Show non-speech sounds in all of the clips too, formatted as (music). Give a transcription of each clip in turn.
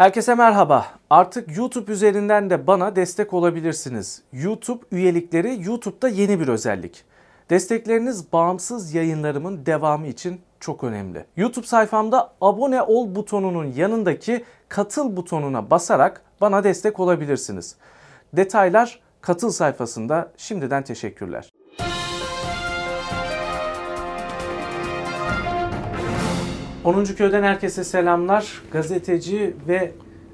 Herkese merhaba. Artık YouTube üzerinden de bana destek olabilirsiniz. YouTube üyelikleri YouTube'da yeni bir özellik. Destekleriniz bağımsız yayınlarımın devamı için çok önemli. YouTube sayfamda abone ol butonunun yanındaki katıl butonuna basarak bana destek olabilirsiniz. Detaylar katıl sayfasında. Şimdiden teşekkürler. Onuncu Köy'den herkese selamlar. Gazeteci ve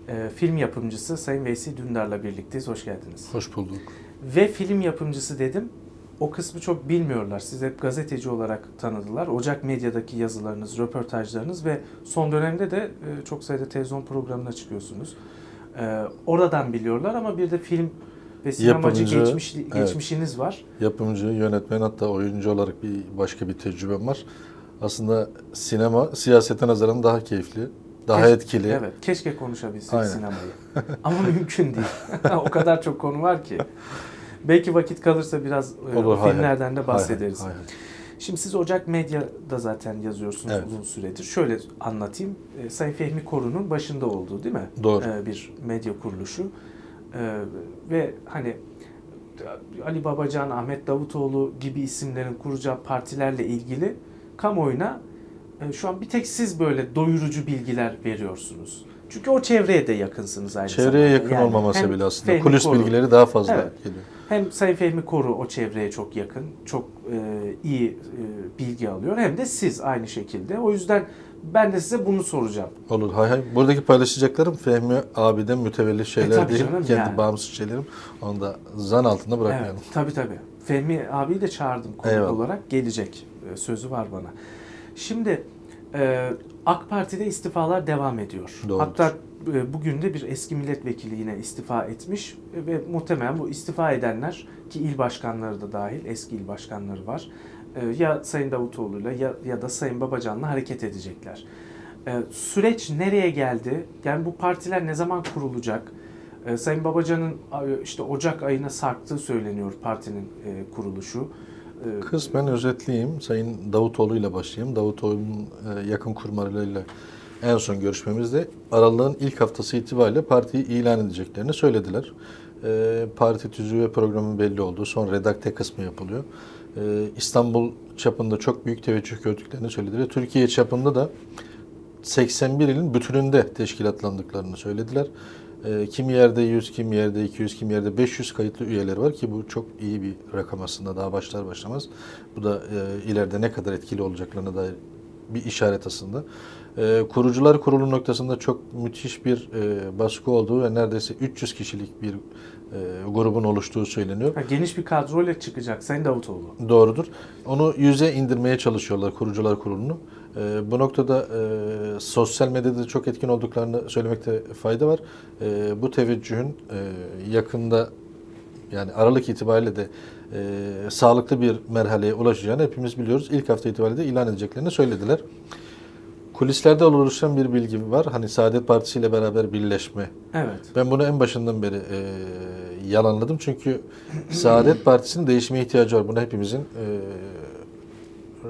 e, film yapımcısı Sayın Veysi Dündar'la birlikteyiz. Hoş geldiniz. Hoş bulduk. Ve film yapımcısı dedim. O kısmı çok bilmiyorlar. Siz hep gazeteci olarak tanıdılar. Ocak Medya'daki yazılarınız, röportajlarınız ve son dönemde de e, çok sayıda televizyon programına çıkıyorsunuz. E, oradan biliyorlar ama bir de film ve sinemacı Yapımcı, geçmiş, evet. geçmişiniz var. Yapımcı, yönetmen hatta oyuncu olarak bir başka bir tecrübem var. Aslında sinema siyasete nazaran daha keyifli, daha Keşke- etkili. Evet, keşke konuşabilsek Aynen. sinemayı. Ama (laughs) mümkün değil. (laughs) o kadar çok konu var ki. Belki vakit kalırsa biraz e, Olur, filmlerden de Hay bahsederiz. hay, hay. Şimdi siz Ocak Medya'da zaten yazıyorsunuz Evet. uzun süredir. Şöyle anlatayım. E, Sayın Fehmi Koru'nun başında olduğu değil mi? Doğru. E, bir medya kuruluşu. E, ve hani Ali Babacan, Ahmet Davutoğlu gibi isimlerin kuracağı partilerle ilgili kamuoyuna e, şu an bir tek siz böyle doyurucu bilgiler veriyorsunuz. Çünkü o çevreye de yakınsınız aynı Çevreye zamanda. yakın Yani olmaması bile aslında. Fehmi Kulis Koru- bilgileri daha fazla Evet. geliyor. hem Sayın Fehmi Koru o çevreye çok yakın, çok e, iyi e, bilgi alıyor. Hem de siz aynı şekilde. O yüzden ben de size bunu soracağım. Olur hay hay. Buradaki paylaşacaklarım Fehmi abiden mütevelli şeyler E, değil. canım, Kendi yani. bağımsız şeylerim. Onu da zan altında bırakmayalım. Evet, tabii tabii. Fehmi abiyi de çağırdım konuk Eyvallah. olarak. Gelecek. E, Sözü var bana. Şimdi e, AK Parti'de istifalar devam ediyor. Doğrudur. Hatta e, bugün de bir eski milletvekili yine istifa etmiş E, ve muhtemelen bu istifa edenler ki il başkanları da dahil eski il başkanları var. E, ya Sayın Davutoğlu'yla ya, ya da Sayın Babacan'la hareket edecekler. E, süreç nereye geldi? Yani bu partiler ne zaman kurulacak? E, Sayın Babacan'ın işte Ocak ayına sarktığı söyleniyor partinin kuruluşu. Kısmen özetleyeyim. Sayın Davutoğlu ile başlayayım. Davutoğlu'nun yakın kurmaylarıyla en son görüşmemizde aralığın ilk haftası itibariyle partiyi ilan edeceklerini söylediler. Parti tüzüğü ve programı belli oldu. Son redakte kısmı yapılıyor. E, İstanbul çapında çok büyük teveccüh gördüklerini söylediler. Türkiye çapında da 81 ilin bütününde teşkilatlandıklarını söylediler. E, kimi yerde 100, kimi yerde 200, kimi yerde 500 kayıtlı üyeleri var ki bu çok iyi bir rakam aslında daha başlar başlamaz. Bu da e, ileride ne kadar etkili olacaklarına dair bir işaret aslında. E, kurucular kurulu noktasında çok müthiş bir e, baskı olduğu ve neredeyse 300 kişilik bir e, grubun oluştuğu söyleniyor. ha, geniş bir kadroyla çıkacak Sayın Davutoğlu. Doğrudur. Onu yüze indirmeye çalışıyorlar kurucular kurulunu. Ee, bu noktada e, sosyal medyada çok etkin olduklarını söylemekte fayda var. E, bu teveccühün e, yakında yani Aralık itibariyle de e, sağlıklı bir merhaleye ulaşacağını hepimiz biliyoruz. İlk hafta itibariyle de ilan edeceklerini söylediler. Kulislerde oluşan bir bilgi var. Hani Saadet Partisi ile beraber birleşme Evet. ben bunu en başından beri e, yalanladım çünkü Saadet Partisi'nin değişime ihtiyacı var. Buna hepimizin e,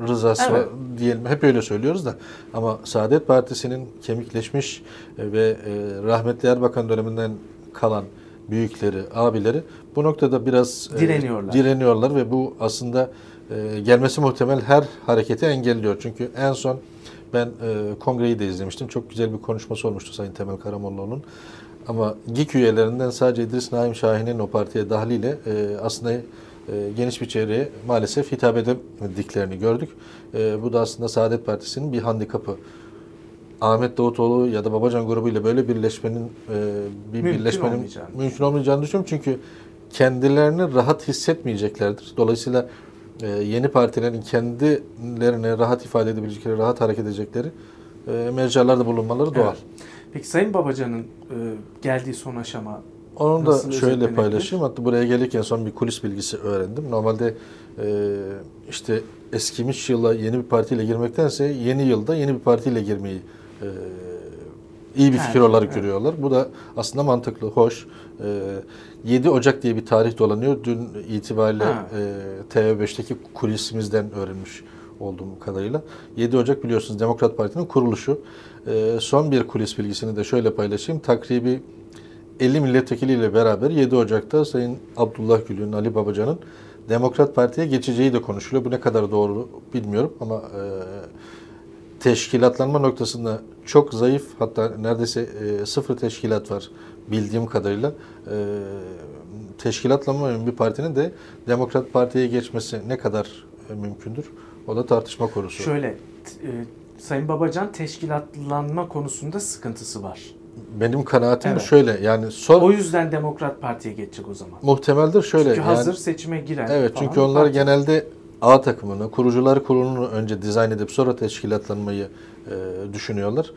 rızası Evet. var diyelim. Hep öyle söylüyoruz da ama Saadet Partisi'nin kemikleşmiş e, ve e, rahmetli Erbakan döneminden kalan büyükleri, abileri bu noktada biraz e, Direniyorlar. direniyorlar ve bu aslında e, gelmesi muhtemel her hareketi engelliyor. Çünkü en son ben e, kongreyi de izlemiştim. Çok güzel bir konuşması olmuştu Sayın Temel Karamollaoğlu'nun. Ama GİK üyelerinden sadece İdris Naim Şahin'in o partiye dahliyle e, aslında e, geniş bir çevreye maalesef hitap edemediklerini gördük. E, bu da aslında Saadet Partisi'nin bir handikapı. Ahmet Davutoğlu ya da Babacan grubuyla böyle birleşmenin e, bir Mümkün birleşmenin olmayacağını. mümkün olmayacağını düşünüyorum çünkü kendilerini rahat hissetmeyeceklerdir. Dolayısıyla e, yeni partilerin kendilerine rahat ifade edebilecekleri, rahat hareket edecekleri e, mecralarda bulunmaları doğal. Evet. Peki Sayın Babacan'ın e, geldiği son aşama Onu da şöyle paylaşayım. Hatta buraya gelirken son bir kulis bilgisi öğrendim. Normalde e, işte eskimiş yıla yeni bir partiyle girmektense yeni yılda yeni bir partiyle girmeyi e, iyi bir fikir olarak evet. görüyorlar. Bu da aslında mantıklı, hoş. E, 7 Ocak diye bir tarih dolanıyor. Dün itibariyle Ha. e, TV5'teki kulisimizden öğrenmiş olduğum kadarıyla. 7 Ocak biliyorsunuz Demokrat Parti'nin kuruluşu. E, son bir kulis bilgisini de şöyle paylaşayım. Takribi 50 milletvekiliyle beraber 7 Ocak'ta Sayın Abdullah Gül'ün, Ali Babacan'ın Demokrat Parti'ye geçeceği de konuşuluyor. Bu ne kadar doğru bilmiyorum ama e, teşkilatlanma noktasında çok zayıf hatta neredeyse e, sıfır teşkilat var bildiğim kadarıyla. E, teşkilatlanmayan bir partinin de Demokrat Parti'ye geçmesi ne kadar e, mümkündür? O da tartışma konusu. Şöyle, e, Sayın Babacan teşkilatlanma konusunda sıkıntısı var. Benim kanaatim Evet. şöyle yani son O yüzden Demokrat Parti'ye geçecek o zaman. muhtemeldir şöyle. Çünkü yani- hazır seçime giren Evet çünkü onlar parti. genelde A takımını, kurucular kurulunu önce dizayn edip sonra teşkilatlanmayı e, düşünüyorlar.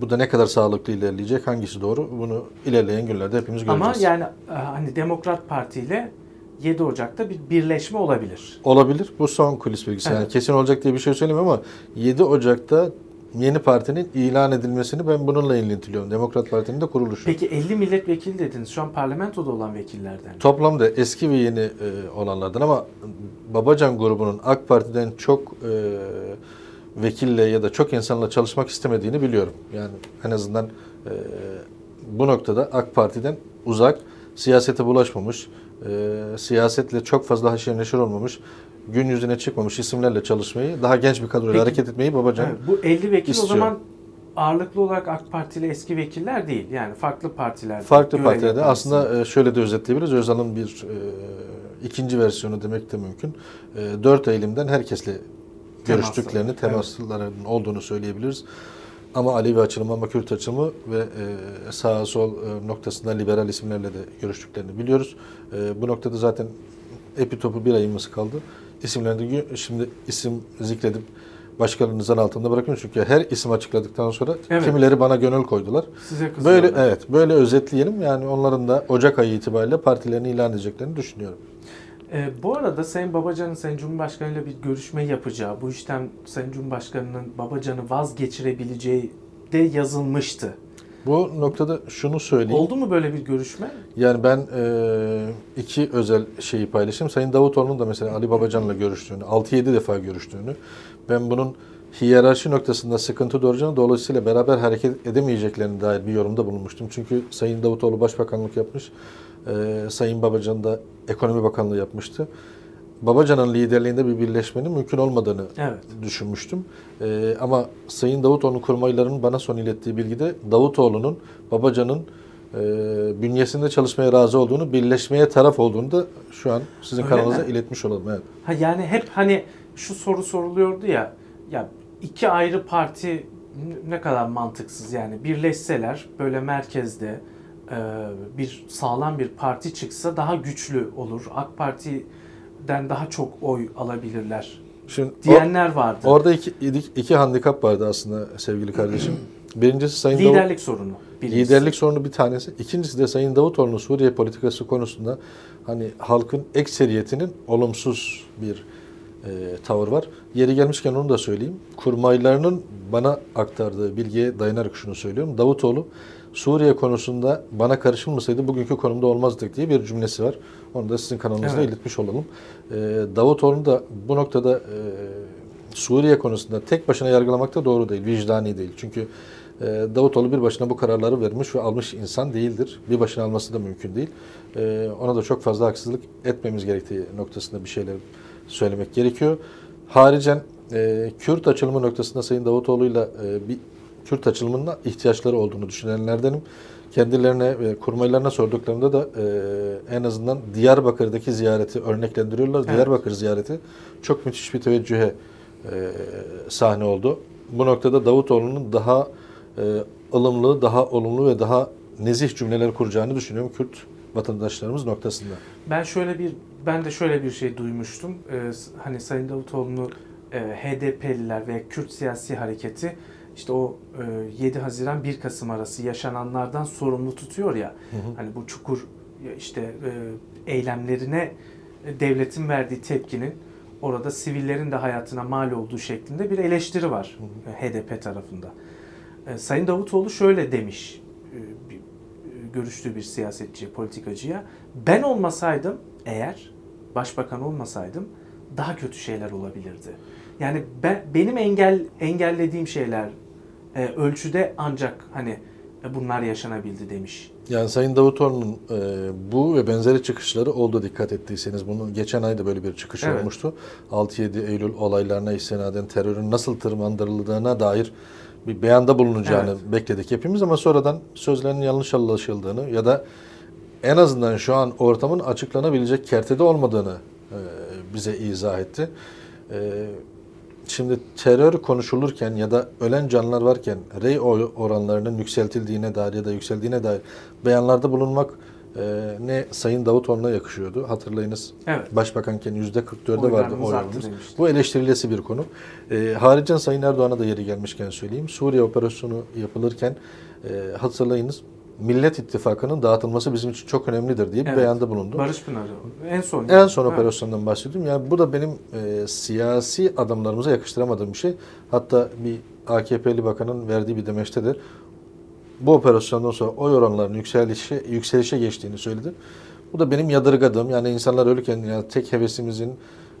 Bu da ne kadar sağlıklı ilerleyecek, hangisi doğru? Bunu ilerleyen günlerde hepimiz göreceğiz. Ama yani e, hani Demokrat Parti ile 7 Ocak'ta bir birleşme olabilir. Olabilir. Bu son kulis bilgisi. Yani Evet. kesin olacak diye bir şey söylemiyorum ama 7 Ocak'ta yeni partinin ilan edilmesini ben bununla ilintiliyorum. Demokrat Parti'nin de kuruluşu. Peki 50 milletvekili dediniz. Şu an parlamentoda olan vekillerden. Toplamda eski ve yeni e, olanlardan ama Babacan grubunun AK Parti'den çok e, vekille ya da çok insanla çalışmak istemediğini biliyorum. Yani en azından e, bu noktada AK Parti'den uzak, siyasete bulaşmamış, e, siyasetle çok fazla haşır neşir olmamış, gün yüzüne çıkmamış isimlerle çalışmayı, daha genç bir kadroyla Peki. hareket etmeyi Babacan Evet, bu 50 vekil istiyor. o zaman ağırlıklı olarak AK Partili eski vekiller değil. Yani farklı partilerde. Farklı partilerde aslında e, şöyle de özetleyebiliriz. Özal'ın bir e, ikinci versiyonu demek de mümkün. E, 4 Eylül'den herkesle görüştüklerini, Evet. temaslarının olduğunu söyleyebiliriz. Ama Alevi açılımı ama Kürt açılımı ve e, sağ sol e, noktasında liberal isimlerle de görüştüklerini biliyoruz. E, bu noktada zaten epitopu bir ayımız kaldı. İsimlerini şimdi isim zikredip başkalarınızın altında bırakın çünkü her isim açıkladıktan sonra Evet. kimileri bana gönül koydular. Size kızıyorlar. Böyle evet böyle özetleyelim. Yani onların da Ocak ayı itibariyle partilerini ilan edeceklerini düşünüyorum. Ee, bu arada Sayın Babacan'ın Sayın Cumhurbaşkanı ile bir görüşme yapacağı, bu işten Sayın Cumhurbaşkanı'nın Babacan'ı vazgeçirebileceği de yazılmıştı. Bu noktada şunu söyleyeyim. Oldu mu böyle bir görüşme? Yani ben e, iki özel şeyi paylaşayım. Sayın Davutoğlu'nun da mesela Ali Babacan'la görüştüğünü, 6-7 defa görüştüğünü, ben bunun hiyerarşi noktasında sıkıntı doğuracağını, dolayısıyla beraber hareket edemeyeceklerine dair bir yorumda bulunmuştum. Çünkü Sayın Davutoğlu Başbakanlık yapmış, e, Sayın Babacan da Ekonomi Bakanlığı yapmıştı. Babacan'ın liderliğinde bir birleşmenin mümkün olmadığını Evet. düşünmüştüm. Ee, ama Sayın Davutoğlu'nun kurmaylarının bana son ilettiği bilgide Davutoğlu'nun Babacan'ın e, bünyesinde çalışmaya razı olduğunu, birleşmeye taraf olduğunu da şu an sizin Öyle kanalınıza mi? iletmiş olalım. Evet. Ha yani hep hani şu soru soruluyordu ya, ya iki ayrı parti ne kadar mantıksız yani birleşseler böyle merkezde e, bir sağlam bir parti çıksa daha güçlü olur. AK Parti'den daha çok oy alabilirler Şimdi o- diyenler vardı. orada iki, iki handikap vardı aslında sevgili kardeşim. (clears throat) Birincisi Sayın Davut- Liderlik sorunu. birincisi. Liderlik sorunu bir tanesi. İkincisi de Sayın Davutoğlu'nun Suriye politikası konusunda hani halkın ekseriyetinin olumsuz bir e, tavır var. Yeri gelmişken onu da söyleyeyim. Kurmaylarının bana aktardığı bilgiye dayanarak şunu söylüyorum. Davutoğlu Suriye konusunda bana karışılmasaydı bugünkü konumda olmazdık diye bir cümlesi var. Onu da sizin kanalınızda Evet. iletmiş olalım. E, Davutoğlu da bu noktada e, Suriye konusunda tek başına yargılamak da doğru değil, vicdani değil. Çünkü e, Davutoğlu bir başına bu kararları vermiş ve almış insan değildir. Bir başına alması da mümkün değil. E, ona da çok fazla haksızlık etmemiz gerektiği noktasında bir şeyler söylemek gerekiyor. Haricen e, Kürt açılımı noktasında Sayın Davutoğlu'yla bir Kürt açılımına ihtiyaçları olduğunu düşünenlerdenim. Kendilerine ve kurmaylarına sorduklarında da e, en azından Diyarbakır'daki ziyareti örneklendiriyorlar. Evet. Diyarbakır ziyareti çok müthiş bir teveccühe e, sahne oldu. Bu noktada Davutoğlu'nun daha e, ılımlı, daha olumlu ve daha nezih cümleler kuracağını düşünüyorum Kürt vatandaşlarımız noktasında. Ben şöyle bir ben de şöyle bir şey duymuştum. Ee, hani Sayın Davutoğlu'nu e, HDP'liler ve Kürt siyasi hareketi işte o e, 7 Haziran 1 Kasım arası yaşananlardan sorumlu tutuyor ya. Hani bu çukur işte e, eylemlerine e, devletin verdiği tepkinin orada sivillerin de hayatına mal olduğu şeklinde bir eleştiri var e, HDP tarafında. E, Sayın Davutoğlu şöyle demiş e, e, görüştüğü bir siyasetçi, politikacıya. Ben olmasaydım eğer, başbakan olmasaydım daha kötü şeyler olabilirdi. Yani ben benim engel engellediğim şeyler e, ölçüde ancak hani e, bunlar yaşanabildi demiş. Yani Sayın Davutoğlu'nun e, bu ve benzeri çıkışları oldu dikkat ettiyseniz. Bunu geçen ayda böyle bir çıkış Evet. olmuştu. 6-7 Eylül olaylarına istinaden terörün nasıl tırmandırıldığına dair bir beyanda bulunacağını Evet. bekledik hepimiz ama sonradan sözlerinin yanlış anlaşıldığını ya da en azından şu an ortamın açıklanabilecek kertede olmadığını e, bize izah etti. E, Şimdi terör konuşulurken ya da ölen canlılar varken rey oranlarının yükseltildiğine dair ya da yükseldiğine dair beyanlarda bulunmak e, ne Sayın Davutoğlu'na yakışıyordu. Hatırlayınız Evet. başbakanken yüzde 44'e vardı Oylarımız. Bu eleştirilesi bir konu. E, haricen Sayın Erdoğan'a da yeri gelmişken söyleyeyim. Suriye operasyonu yapılırken e, hatırlayınız Millet İttifakı'nın dağıtılması bizim için çok önemlidir diye bir Evet. beyanda bulundu. Barış Pınarı en son. En son Evet. operasyondan bahsediyorum. Yani bu da benim e, siyasi adamlarımıza yakıştıramadığım bir şey. Hatta bir AKP'li bakanın verdiği bir demeçtedir. Bu operasyondan sonra oy oranlarının yükselişe, yükselişe geçtiğini söyledi. Bu da benim yadırgadığım yani insanlar ölürken yani tek hevesimizin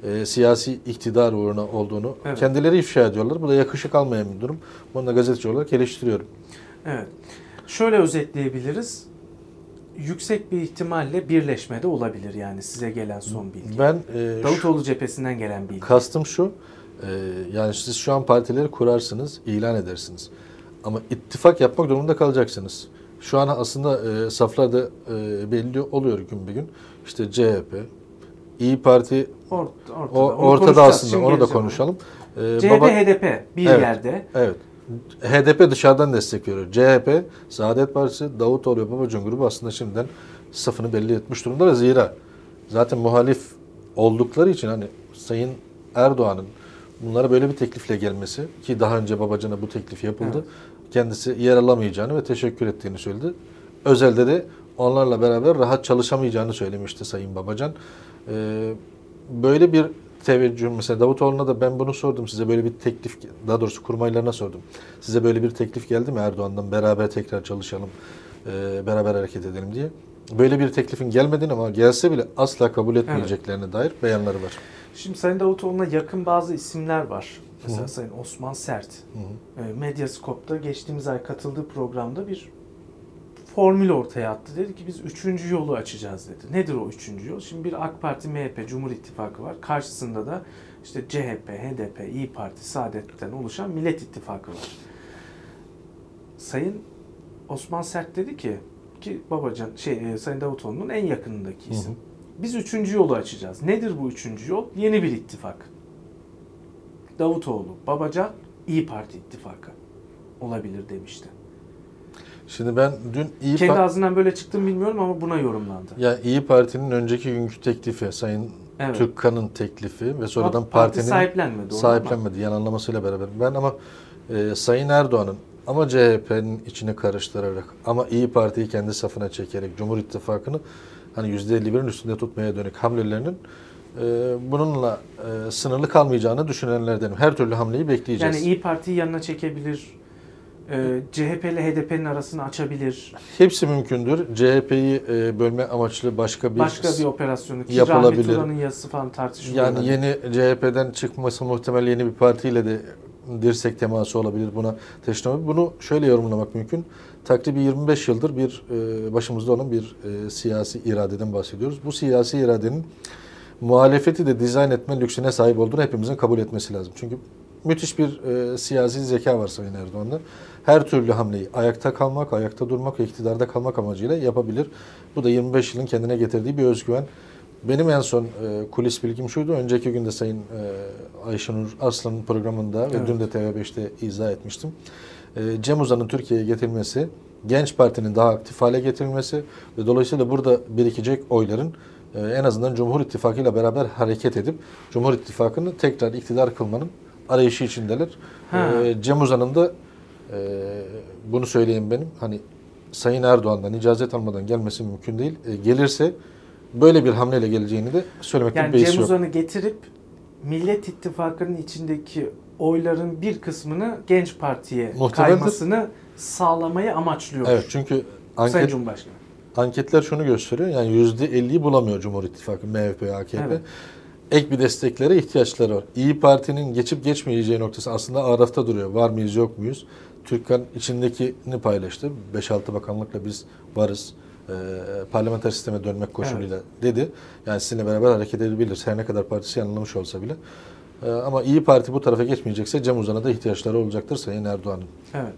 e, siyasi iktidar uğruna olduğunu Evet. kendileri ifşa ediyorlar. Bu da yakışık almayan bir durum. Bunu da gazeteci olarak eleştiriyorum. Evet. Şöyle özetleyebiliriz. Yüksek bir ihtimalle birleşme de olabilir yani size gelen son bilgi. Ben e, şu- Davutoğlu cephesinden gelen bilgi. Kastım şu, e, yani siz şu an partileri kurarsınız, ilan edersiniz. Ama ittifak yapmak durumunda kalacaksınız. Şu an aslında e, saflarda e, belli oluyor gün bir gün. İşte CHP, İyi Parti Ort- ortada. o, ortada aslında onu da konuşalım. E, ona. CHP, baba- HDP bir Evet. yerde. Evet. HDP dışarıdan destek veriyor. CHP, Saadet Partisi, Davutoğlu Babacan grubu aslında şimdiden safını belli etmiş durumda ve zira zaten muhalif oldukları için hani Sayın Erdoğan'ın bunlara böyle bir teklifle gelmesi ki daha önce Babacan'a bu teklif yapıldı. Evet. Kendisi yer alamayacağını ve teşekkür ettiğini söyledi. Özelde de onlarla beraber rahat çalışamayacağını söylemişti Sayın Babacan. Ee, böyle bir teveccüh mesela Davutoğlu'na da ben bunu sordum size böyle bir teklif daha doğrusu kurmaylarına sordum. Size böyle bir teklif geldi mi Erdoğan'dan beraber tekrar çalışalım e, beraber hareket edelim diye. Böyle bir teklifin gelmediğini ama gelse bile asla kabul etmeyeceklerine dair beyanları var. Şimdi Sayın Davutoğlu'na yakın bazı isimler var. Mesela Hı. Sayın Osman Sert. Hı. E, Medyascope'da geçtiğimiz ay katıldığı programda bir formül ortaya attı. Dedi ki biz üçüncü yolu açacağız dedi. Nedir o üçüncü yol? Şimdi bir AK Parti, MHP, Cumhur İttifakı var. Karşısında da işte CHP, HDP, İyi Parti, Saadet'ten oluşan Millet İttifakı var. Sayın Osman Sert dedi ki ki Babacan şey e, Sayın Davutoğlu'nun en yakınındaki Hı hı. isim. Biz üçüncü yolu açacağız. Nedir bu üçüncü yol? Yeni bir ittifak. Davutoğlu, Babacan, İyi Parti ittifakı olabilir demişti. Şimdi ben dün İyi Kendi ağzından böyle çıktı mı bilmiyorum ama buna yorumlandı. ya İyi Parti'nin önceki günkü teklifi Sayın Evet. Türkkan'ın teklifi ve sonradan Parti partinin sahiplenmedi onu sahiplenmedi yan anlamasıyla beraber. Ben ama e, Sayın Erdoğan'ın ama CHP'nin içine karıştırarak ama İyi Parti'yi kendi safına çekerek Cumhur İttifakı'nı hani %51'in üstünde tutmaya dönük hamlelerinin e, bununla e, sınırlı kalmayacağını düşünenlerdenim. Her türlü hamleyi ama. bekleyeceğiz. Yani İyi Parti'yi yanına çekebilir. E, CHP ile HDP'nin arasını açabilir. Hepsi mümkündür. CHP'yi e, bölme amaçlı başka bir Başka bir operasyonu ki yapılabilir. Rahmi Turan'ın yazısı falan tartışılıyor. Yani yeni CHP'den çıkması muhtemel yeni bir partiyle de dirsek teması olabilir buna olabilir. Bunu şöyle yorumlamak mümkün. Takribi 25 yıldır bir e, başımızda olan bir e, siyasi iradeden bahsediyoruz. Bu siyasi iradenin muhalefeti de dizayn etme lüksüne sahip olduğunu hepimizin kabul etmesi lazım. Çünkü müthiş bir e, siyasi zeka var Sayın Erdoğan'da. Her türlü hamleyi ayakta kalmak, ayakta durmak ve iktidarda kalmak amacıyla yapabilir. Bu da 25 yılın kendine getirdiği bir özgüven. Benim en son e, kulis bilgim şuydu. Önceki günde Sayın e, Ayşenur Arslan'ın programında ve Evet. dün de TV5'te izah etmiştim. E, Cem Uzan'ın Türkiye'ye getirilmesi, Genç Parti'nin daha aktif hale getirilmesi ve dolayısıyla burada birikecek oyların e, en azından Cumhur İttifakı ile beraber hareket edip Cumhur İttifakı'nı tekrar iktidar kılmanın arayışı içindeler. Ha. E, Cem Uzan'ın da e, bunu söyleyeyim benim hani Sayın Erdoğan'dan icazet almadan gelmesi mümkün değil. E, gelirse böyle bir hamleyle geleceğini de söylemekte bir Yani beis Cem yok. Uzan'ı getirip Millet İttifakı'nın içindeki oyların bir kısmını Genç Parti'ye kaymasını sağlamayı amaçlıyor. Evet çünkü Sayın anket, Cumhurbaşkanı. anketler şunu gösteriyor. Yani %50'yi bulamıyor Cumhur İttifakı, MHP, AKP. Evet. ek bir desteklere ihtiyaçları var. İyi Parti'nin geçip geçmeyeceği noktası aslında Araf'ta duruyor. Var mıyız yok muyuz? Türkkan içindekini paylaştı. 5-6 bakanlıkla biz varız. E, parlamenter sisteme dönmek koşuluyla dedi. Yani sizinle beraber hareket edebiliriz. Her ne kadar partisi yanılmış olsa bile. E, ama İyi Parti bu tarafa geçmeyecekse Cem Uzan'a da ihtiyaçları olacaktır Sayın Erdoğan'ın. Evet.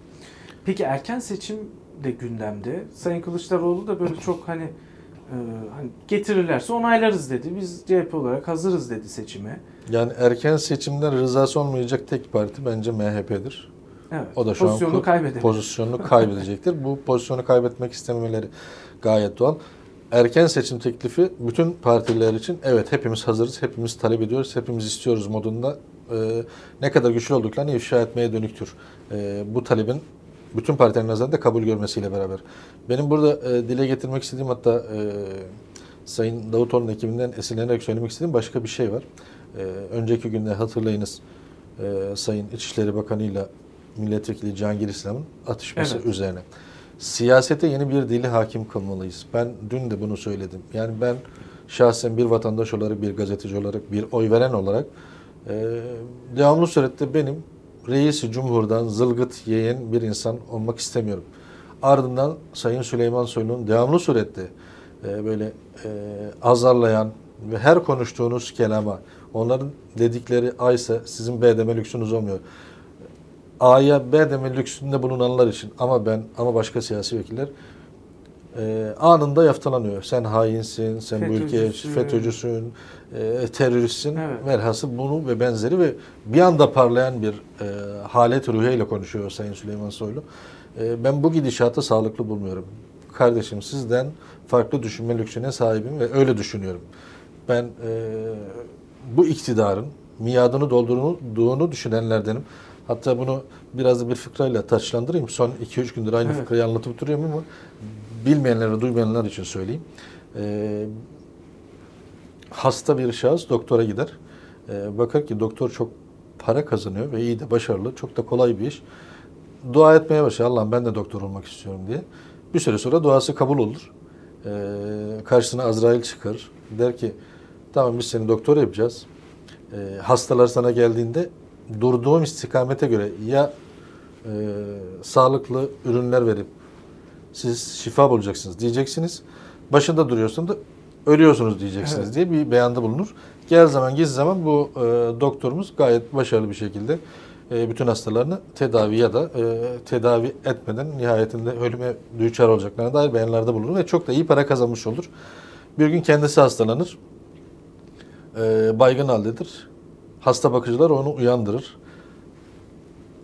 Peki erken seçim de gündemde. Sayın Kılıçdaroğlu da böyle çok hani e, hani getirirlerse onaylarız dedi. Biz CHP olarak hazırız dedi seçime. Yani erken seçimden rızası olmayacak tek parti bence MHP'dir. Evet. O da şu pozisyonunu an kaybedebilir. pozisyonunu kaybedecektir. Bu pozisyonu kaybetmek istememeleri gayet doğal. Erken seçim teklifi bütün partiler için evet hepimiz hazırız, hepimiz talep ediyoruz, hepimiz istiyoruz modunda e, ne kadar güçlü olduklarını ifşa etmeye dönüktür. E, bu talebin bütün partilerin nazarında kabul görmesiyle beraber. Benim burada e, dile getirmek istediğim hatta e, Sayın Davutoğlu'nun ekibinden esinlenerek söylemek istediğim başka bir şey var. E, önceki günde hatırlayınız e, Sayın İçişleri Bakanı ile Milletvekili Cihangir İslam'ın atışması Evet. üzerine. Siyasete yeni bir dili hakim kılmalıyız. Ben dün de bunu söyledim. Yani ben şahsen bir vatandaş olarak, bir gazeteci olarak, bir oy veren olarak e, devamlı surette benim reisi cumhurdan zılgıt yiyen bir insan olmak istemiyorum. Ardından Sayın Süleyman Soylu'nun devamlı surette e, böyle e, azarlayan ve her konuştuğunuz kelama onların dedikleri A ise sizin B deme lüksünüz olmuyor. A'ya B deme lüksünde bulunanlar için ama ben ama başka siyasi vekiller e, anında yaftalanıyor. Sen hainsin, sen bu ülkeye FETÖ'cüsün. E, teröristsin. Evet. Velhasıl bunu ve benzeri ve bir anda parlayan bir e, halet ruhiyle konuşuyor Sayın Süleyman Soylu. E, ben bu gidişatı sağlıklı bulmuyorum. Kardeşim sizden farklı düşünme lüksüne sahibim ve öyle düşünüyorum. Ben e, bu iktidarın miadını doldurduğunu düşünenlerdenim. Hatta bunu biraz da bir fıkrayla taçlandırayım. Son 2-3 gündür aynı Evet. fıkrayı anlatıp duruyorum ama bilmeyenlere, duymayanlar için söyleyeyim. Ee, hasta bir şahıs doktora gider. Ee, bakar ki doktor çok para kazanıyor ve iyi de başarılı, çok da kolay bir iş. Dua etmeye başlar. Allah'ım ben de doktor olmak istiyorum diye. Bir süre sonra duası kabul olur. Ee, karşısına Azrail çıkar. Der ki tamam biz seni doktor yapacağız. Ee, hastalar sana geldiğinde durduğum istikamete göre ya e, sağlıklı ürünler verip siz şifa bulacaksınız diyeceksiniz. Başında duruyorsun da ölüyorsunuz diyeceksiniz Evet. diye bir beyanda bulunur. Gel zaman giz zaman bu e, doktorumuz gayet başarılı bir şekilde e, bütün hastalarını tedavi ya da e, tedavi etmeden nihayetinde ölüme düçar olacaklarına dair beyanlarda bulunur ve çok da iyi para kazanmış olur. Bir gün kendisi hastalanır. E, baygın haldedir. Hasta bakıcılar onu uyandırır.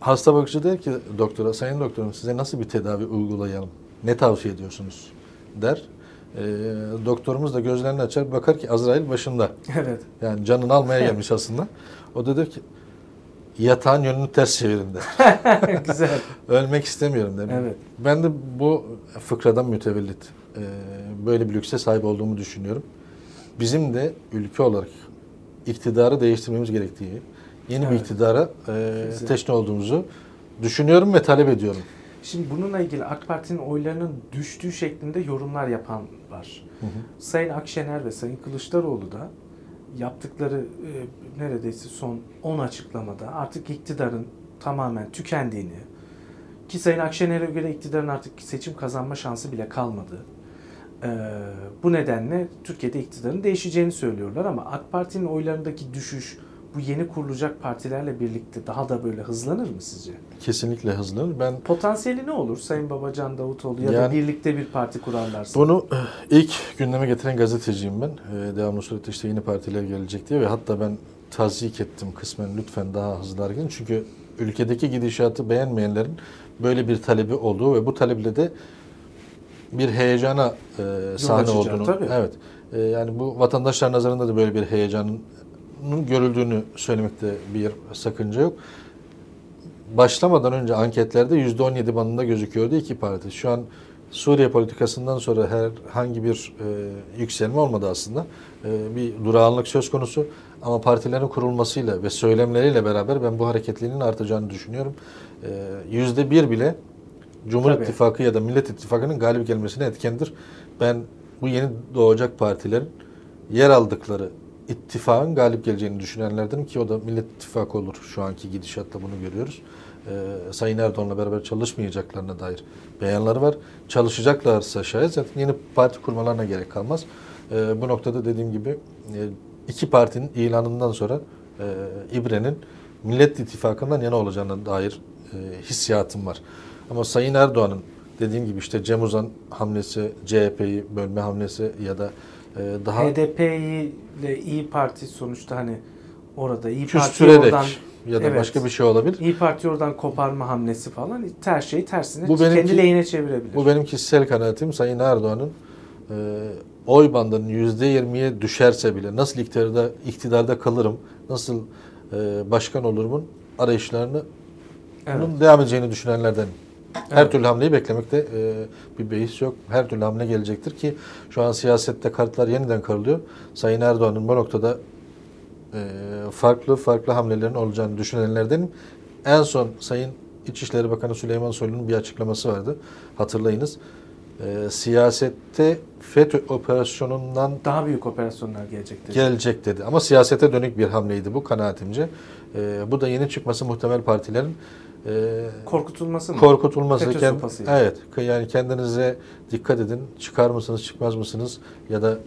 Hasta bakıcı der ki doktora, sayın doktorum size nasıl bir tedavi uygulayalım? Ne tavsiye ediyorsunuz? der. E, doktorumuz da gözlerini açar bakar ki Azrail başında. (laughs) Evet. Yani canını almaya (laughs) gelmiş aslında. O da der ki yatağın yönünü ters çevirin der. (laughs) Güzel. Ölmek istemiyorum der. Evet. Ben de bu fıkradan mütevellit e, böyle bir lükse sahip olduğumu düşünüyorum. Bizim de ülke olarak iktidarı değiştirmemiz gerektiği, yeni bir Evet. iktidara e, teşne olduğumuzu düşünüyorum ve talep ediyorum. Şimdi bununla ilgili AK Parti'nin oylarının düştüğü şeklinde yorumlar yapan var. Sayın Akşener ve Sayın Kılıçdaroğlu da yaptıkları e, neredeyse son 10 açıklamada artık iktidarın tamamen tükendiğini ki Sayın Akşener'e göre iktidarın artık seçim kazanma şansı bile kalmadı. E, bu nedenle Türkiye'de iktidarın değişeceğini söylüyorlar ama AK Parti'nin oylarındaki düşüş bu yeni kurulacak partilerle birlikte daha da böyle hızlanır mı sizce? Kesinlikle hızlanır. Ben Potansiyeli ne olur Sayın Babacan Davutoğlu ya da Yani- birlikte bir parti kurarlarsa? Bunu eh, ilk gündeme getiren gazeteciyim ben. Ee, devamlı surette işte yeni partiler gelecek diye ve hatta ben tazik ettim kısmen lütfen daha hızlı hareket. Çünkü ülkedeki gidişatı beğenmeyenlerin böyle bir talebi olduğu ve bu taleple de bir heyecana e, sahne olduğunu. tabii. Evet. E, yani bu vatandaşlar nazarında da böyle bir heyecanın görüldüğünü söylemekte bir sakınca yok. Başlamadan önce anketlerde %17 bandında gözüküyordu iki parti. Şu an Suriye politikasından sonra herhangi bir e, yükselme olmadı aslında. E, bir durağanlık söz konusu. Ama partilerin kurulmasıyla ve söylemleriyle beraber ben bu hareketliliğin artacağını düşünüyorum. E, Yüzde bir bile Cumhur Tabii. İttifakı ya da Millet İttifakı'nın galip gelmesine etkendir. Ben bu yeni doğacak partilerin yer aldıkları ittifakın galip geleceğini düşünenlerdenim ki o da Millet İttifakı olur. Şu anki gidişatta bunu görüyoruz. Ee, Sayın Erdoğan'la beraber çalışmayacaklarına dair beyanları var. Çalışacaklarsa şayet zaten yeni parti kurmalarına gerek kalmaz. Ee, bu noktada dediğim gibi e, iki partinin ilanından sonra e, İbre'nin Millet İttifakı'ndan yana olacağına dair e, hissiyatım var. Ama Sayın Erdoğan'ın dediğim gibi işte Cem Uzan hamlesi, CHP'yi bölme hamlesi ya da e, daha HDP'yi ile İyi Parti sonuçta hani orada İyi Parti küstürerek oradan ya da Evet. başka bir şey olabilir. İyi Parti oradan koparma hamlesi falan her şeyi tersine Bu benimki- kendi lehine çevirebilir. Bu benim kişisel kanaatim Sayın Erdoğan'ın e, oy bandının %20'ye düşerse bile nasıl iktidarda, iktidarda kalırım, nasıl e, başkan olurumun arayışlarını Evet. bunun devam edeceğini düşünenlerden. Her Evet. türlü hamleyi beklemekte e, bir beis yok. Her türlü hamle gelecektir ki şu an siyasette kartlar yeniden karılıyor. Sayın Erdoğan'ın bu noktada e, farklı farklı hamlelerin olacağını düşünenlerdenim. En son Sayın İçişleri Bakanı Süleyman Soylu'nun bir açıklaması vardı. Hatırlayınız. E, siyasette FETÖ operasyonundan Daha büyük operasyonlar gelecek dedi. gelecek dedi. Ama siyasete dönük bir hamleydi bu kanaatimce. E, bu da yeni çıkması muhtemel partilerin Korkutulması mı? korkutulması. FETÖ Kend- evet. Yani kendinize dikkat edin. Çıkar mısınız, çıkmaz mısınız? Ya da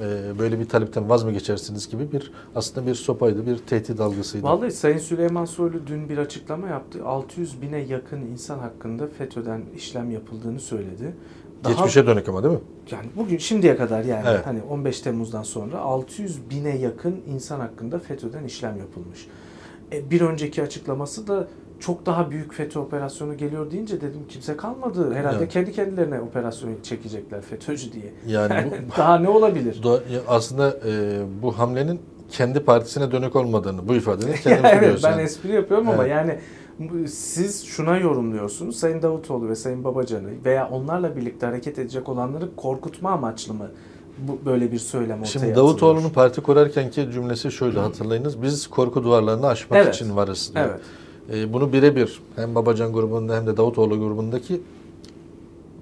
e, böyle bir talepten vaz mı geçersiniz gibi bir aslında bir sopaydı, bir tehdit algısıydı. Vallahi Sayın Süleyman Soylu dün bir açıklama yaptı. 600 bine yakın insan hakkında FETÖ'den işlem yapıldığını söyledi. Daha, Geçmişe dönük ama değil mi? yani bugün şimdiye kadar yani Evet. hani 15 Temmuz'dan sonra 600 bine yakın insan hakkında FETÖ'den işlem yapılmış. E, bir önceki açıklaması da çok daha büyük FETÖ operasyonu geliyor deyince dedim kimse kalmadı. Herhalde Evet. kendi kendilerine operasyon çekecekler FETÖ'cü diye. Yani bu, (laughs) daha ne olabilir? ya aslında e, bu hamlenin kendi partisine dönük olmadığını, bu ifadenin (laughs) Ya kendimiz evet ben yani. espri yapıyorum ama Evet. yani bu- siz şuna yorumluyorsunuz. Sayın Davutoğlu ve Sayın Babacan'ı veya onlarla birlikte hareket edecek olanları korkutma amaçlı mı bu böyle bir söylem ortaya Şimdi? Davutoğlu'nun parti kurarkenki cümlesi şuydu hatırlayınız. Biz korku duvarlarını aşmak Evet. için varız diyor. Evet. E, bunu birebir hem Babacan grubunda hem de Davutoğlu grubundaki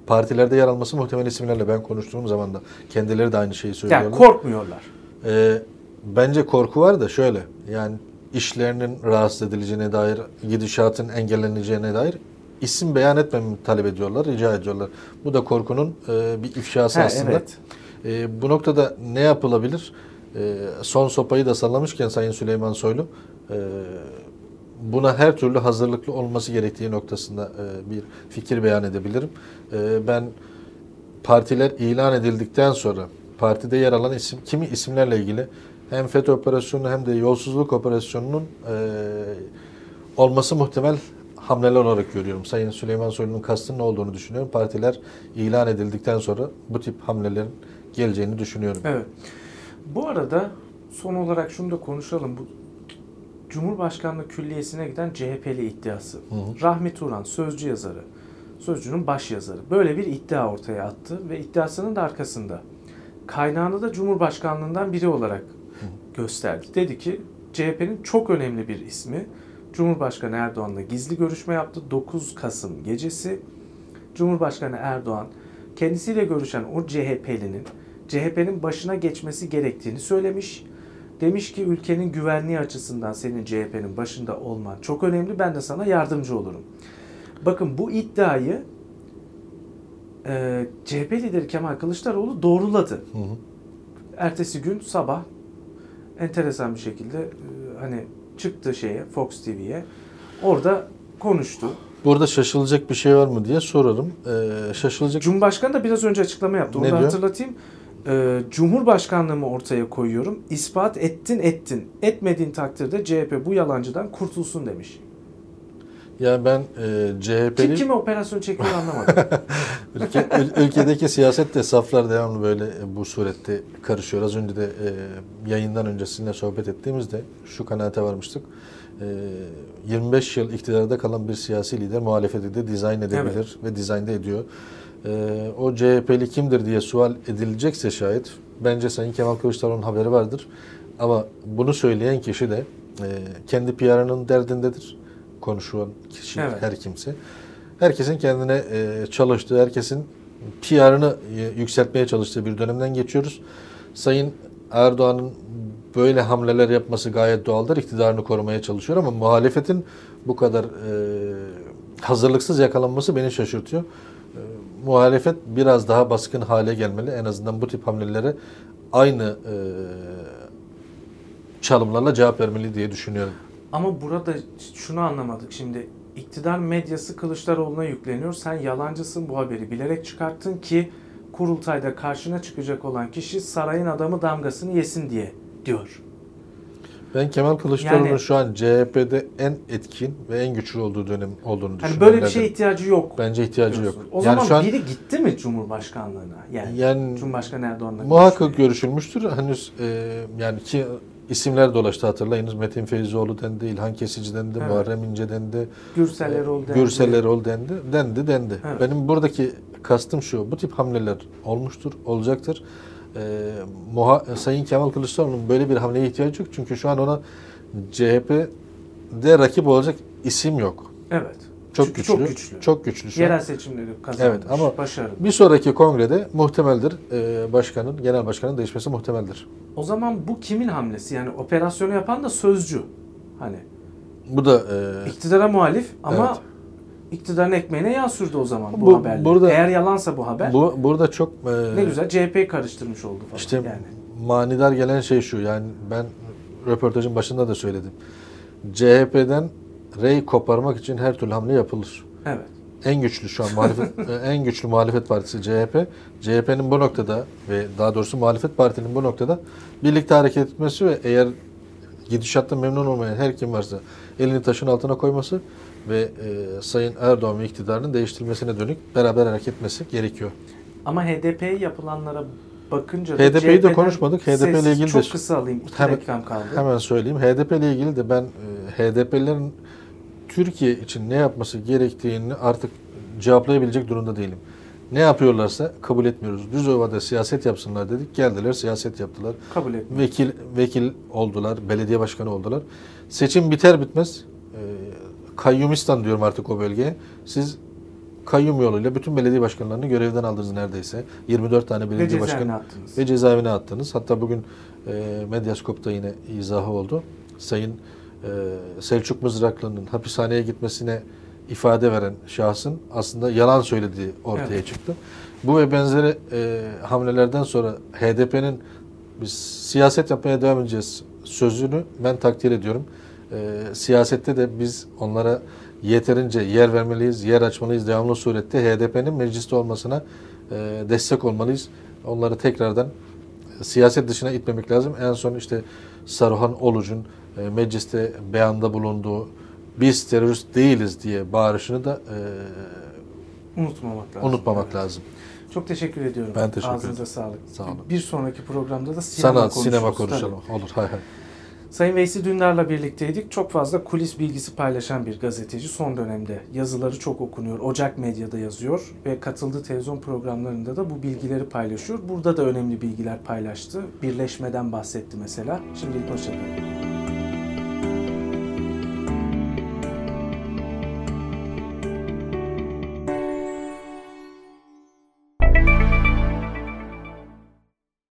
partilerde yer alması muhtemel isimlerle ben konuştuğum zaman da kendileri de aynı şeyi söylüyorlar. Yani korkmuyorlar. E, bence korku var da şöyle yani işlerinin rahatsız edileceğine dair, gidişatın engelleneceğine dair isim beyan etmemi talep ediyorlar, rica ediyorlar. Bu da korkunun e, bir ifşası Ha, aslında. evet. E, bu noktada ne yapılabilir? E, son sopayı da sallamışken Sayın Süleyman Soylu e, buna her türlü hazırlıklı olması gerektiği noktasında e, bir fikir beyan edebilirim. E, ben partiler ilan edildikten sonra partide yer alan isim kimi isimlerle ilgili hem FETÖ operasyonu hem de yolsuzluk operasyonunun e, olması muhtemel hamleler olarak görüyorum. Sayın Süleyman Soylu'nun kastının ne olduğunu düşünüyorum. Partiler ilan edildikten sonra bu tip hamlelerin geleceğini düşünüyorum. Evet. Bu arada son olarak şunu da konuşalım. Bu Cumhurbaşkanlığı Külliyesi'ne giden CHP'li iddiası. hı. Rahmi Turan, sözcü yazarı, sözcünün baş yazarı. Böyle bir iddia ortaya attı ve iddiasının da arkasında kaynağını da Cumhurbaşkanlığından biri olarak gösterdi. Dedi ki CHP'nin çok önemli bir ismi Cumhurbaşkanı Erdoğan'la gizli görüşme yaptı 9 Kasım gecesi. Cumhurbaşkanı Erdoğan kendisiyle görüşen o CHP'linin CHP'nin başına geçmesi gerektiğini söylemiş. Demiş ki ülkenin güvenliği açısından senin CHP'nin başında olman çok önemli. Ben de sana yardımcı olurum. Bakın bu iddiayı e, CHP lideri Kemal Kılıçdaroğlu doğruladı. Hı hı. Ertesi gün sabah enteresan bir şekilde e, hani çıktı şeye Fox TV'ye. Orada konuştu. Burada şaşılacak bir şey var mı diye sorarım. Ee, şaşılacak Cumhurbaşkanı da biraz önce açıklama yaptı. Onu Ne da diyor? hatırlatayım. Ee, Cumhurbaşkanlığımı ortaya koyuyorum. İspat ettin ettin. Etmediğin takdirde CHP bu yalancıdan kurtulsun demiş. ya ben e, Kim CHP'li kime operasyon çekiyor anlamadım. (laughs) Ülke, ül- ülkedeki siyaset de saflar devamlı böyle e, bu surette karışıyor. Az önce de e, yayından önce sizinle sohbet ettiğimizde şu kanaate varmıştık. E, 25 yıl iktidarda kalan bir siyasi lider muhalefeti de dizayn edebilir ve dizayn ediyor. E, o CHP'li kimdir diye sual edilecekse şayet bence Sayın Kemal Kılıçdaroğlu'nun haberi vardır. Ama bunu söyleyen kişi de e, kendi PR'ının derdindedir. Konuşulan kişi Evet. her kimse. Herkesin kendine e, çalıştığı, herkesin PR'ını e, yükseltmeye çalıştığı bir dönemden geçiyoruz. Sayın Erdoğan'ın böyle hamleler yapması gayet doğaldır. İktidarını korumaya çalışıyor ama muhalefetin bu kadar e, hazırlıksız yakalanması beni şaşırtıyor. Muhalefet biraz daha baskın hale gelmeli. En azından bu tip hamlelere aynı e, çalımlarla cevap vermeli diye düşünüyorum. Ama burada şunu anlamadık şimdi. iktidar medyası Kılıçdaroğlu'na yükleniyor. Sen yalancısın bu haberi bilerek çıkarttın ki kurultayda karşına çıkacak olan kişi sarayın adamı damgasını yesin diye diyor. Ben Kemal Kılıçdaroğlu'nun Yani- şu an CHP'de en etkin ve en güçlü olduğu dönem olduğunu düşünüyorum. böyle bir şeye ihtiyacı yok. Bence ihtiyacı yok. diyorsun. O yani zaman şu an biri gitti mi Cumhurbaşkanlığına? Yani, yani Cumhurbaşkanı Erdoğan'la muhakkak görüşülmüştür. Henüz e, yani ki isimler dolaştı hatırlayınız. Metin Feyzoğlu dendi, İlhan Kesici dendi, Evet. Muharrem İnce dendi, Gürsel Erol dendi. Gürsel Erol dendi, dendi, dendi. Evet. Benim buradaki kastım şu, bu tip hamleler olmuştur, olacaktır. E, Sayın Kemal Kılıçdaroğlu'nun böyle bir hamleye ihtiyacı yok. Çünkü şu an ona CHP'de rakip olacak isim yok. Evet. Çok Çünkü güçlü. Çok güçlü. Çok güçlü şu. Yerel seçimleri kazanmış. Evet, ama- başarılı. Bir sonraki kongrede muhtemeldir. e, başkanın, genel başkanın değişmesi muhtemeldir. O zaman bu kimin hamlesi? Yani operasyonu yapan da sözcü. Hani Bu da e, iktidara muhalif ama Evet. İktidarın ekmeğine yağ sürdü o zaman bu, Bu- haberler. burada- Eğer yalansa bu haber bu burada çok e, ne güzel CHP'yi karıştırmış oldu falan. İşte yani. manidar gelen şey şu. Yani ben röportajın başında da söyledim. CHP'den rey koparmak için her türlü hamle yapılır. Evet. En güçlü şu an muhalefet (laughs) e, en güçlü muhalefet partisi CHP. CHP'nin bu noktada ve daha doğrusu muhalefet partinin bu noktada birlikte hareket etmesi ve eğer gidişattan memnun olmayan her kim varsa elini taşın altına koyması ve e, Sayın Erdoğan ve iktidarının değiştirilmesine dönük beraber hareket etmesi gerekiyor. Ama HDP'ye yapılanlara bakınca da HDP'yi de konuşmadık. HDP ile ilgili de- çok kısa alayım. İki Hemen- dakikam kaldı. Hemen söyleyeyim. HDP ile ilgili de ben e, HDP'lerin Türkiye için ne yapması gerektiğini artık cevaplayabilecek durumda değilim. Ne yapıyorlarsa kabul etmiyoruz. Düzova'da siyaset yapsınlar dedik. Geldiler siyaset yaptılar. Kabul etmiyorum. Vekil vekil oldular, belediye başkanı oldular. Seçim biter bitmez e, kayyumistan diyorum artık o bölgeye. Siz kayyum yoluyla bütün belediye başkanlarını görevden aldınız neredeyse. 24 tane belediye başkanı attınız. ve cezaevine attınız. Hatta bugün e, Medyaskop'ta yine izahı oldu. Sayın e, Selçuk Mızraklı'nın hapishaneye gitmesine ifade veren şahsın aslında yalan söylediği ortaya Evet. çıktı. Bu ve benzeri e, hamlelerden sonra HDP'nin biz siyaset yapmaya devam edeceğiz sözünü ben takdir ediyorum. E, siyasette de biz onlara yeterince yer vermeliyiz, yer açmalıyız. Devamlı surette HDP'nin mecliste olmasına e, destek olmalıyız. Onları tekrardan e, siyaset dışına itmemek lazım. En son işte Saruhan Oluc'un e, mecliste beyanda bulunduğu biz terörist değiliz diye bağırışını da Unutmamak e, lazım. unutmamak lazım. Çok teşekkür ediyorum. Ben teşekkür Ağzınıza ederim. sağlık. Sağ olun. Bir sonraki programda da sinema Sanat, konuşuruz. sinema Tabii. konuşalım. Olur. Hay hay. Sayın Veysi Dündar'la birlikteydik. Çok fazla kulis bilgisi paylaşan bir gazeteci. Son dönemde yazıları çok okunuyor. Ocak Medya'da yazıyor ve katıldığı televizyon programlarında da bu bilgileri paylaşıyor. Burada da önemli bilgiler paylaştı. Birleşmeden bahsetti mesela. Şimdilik hoşçakalın.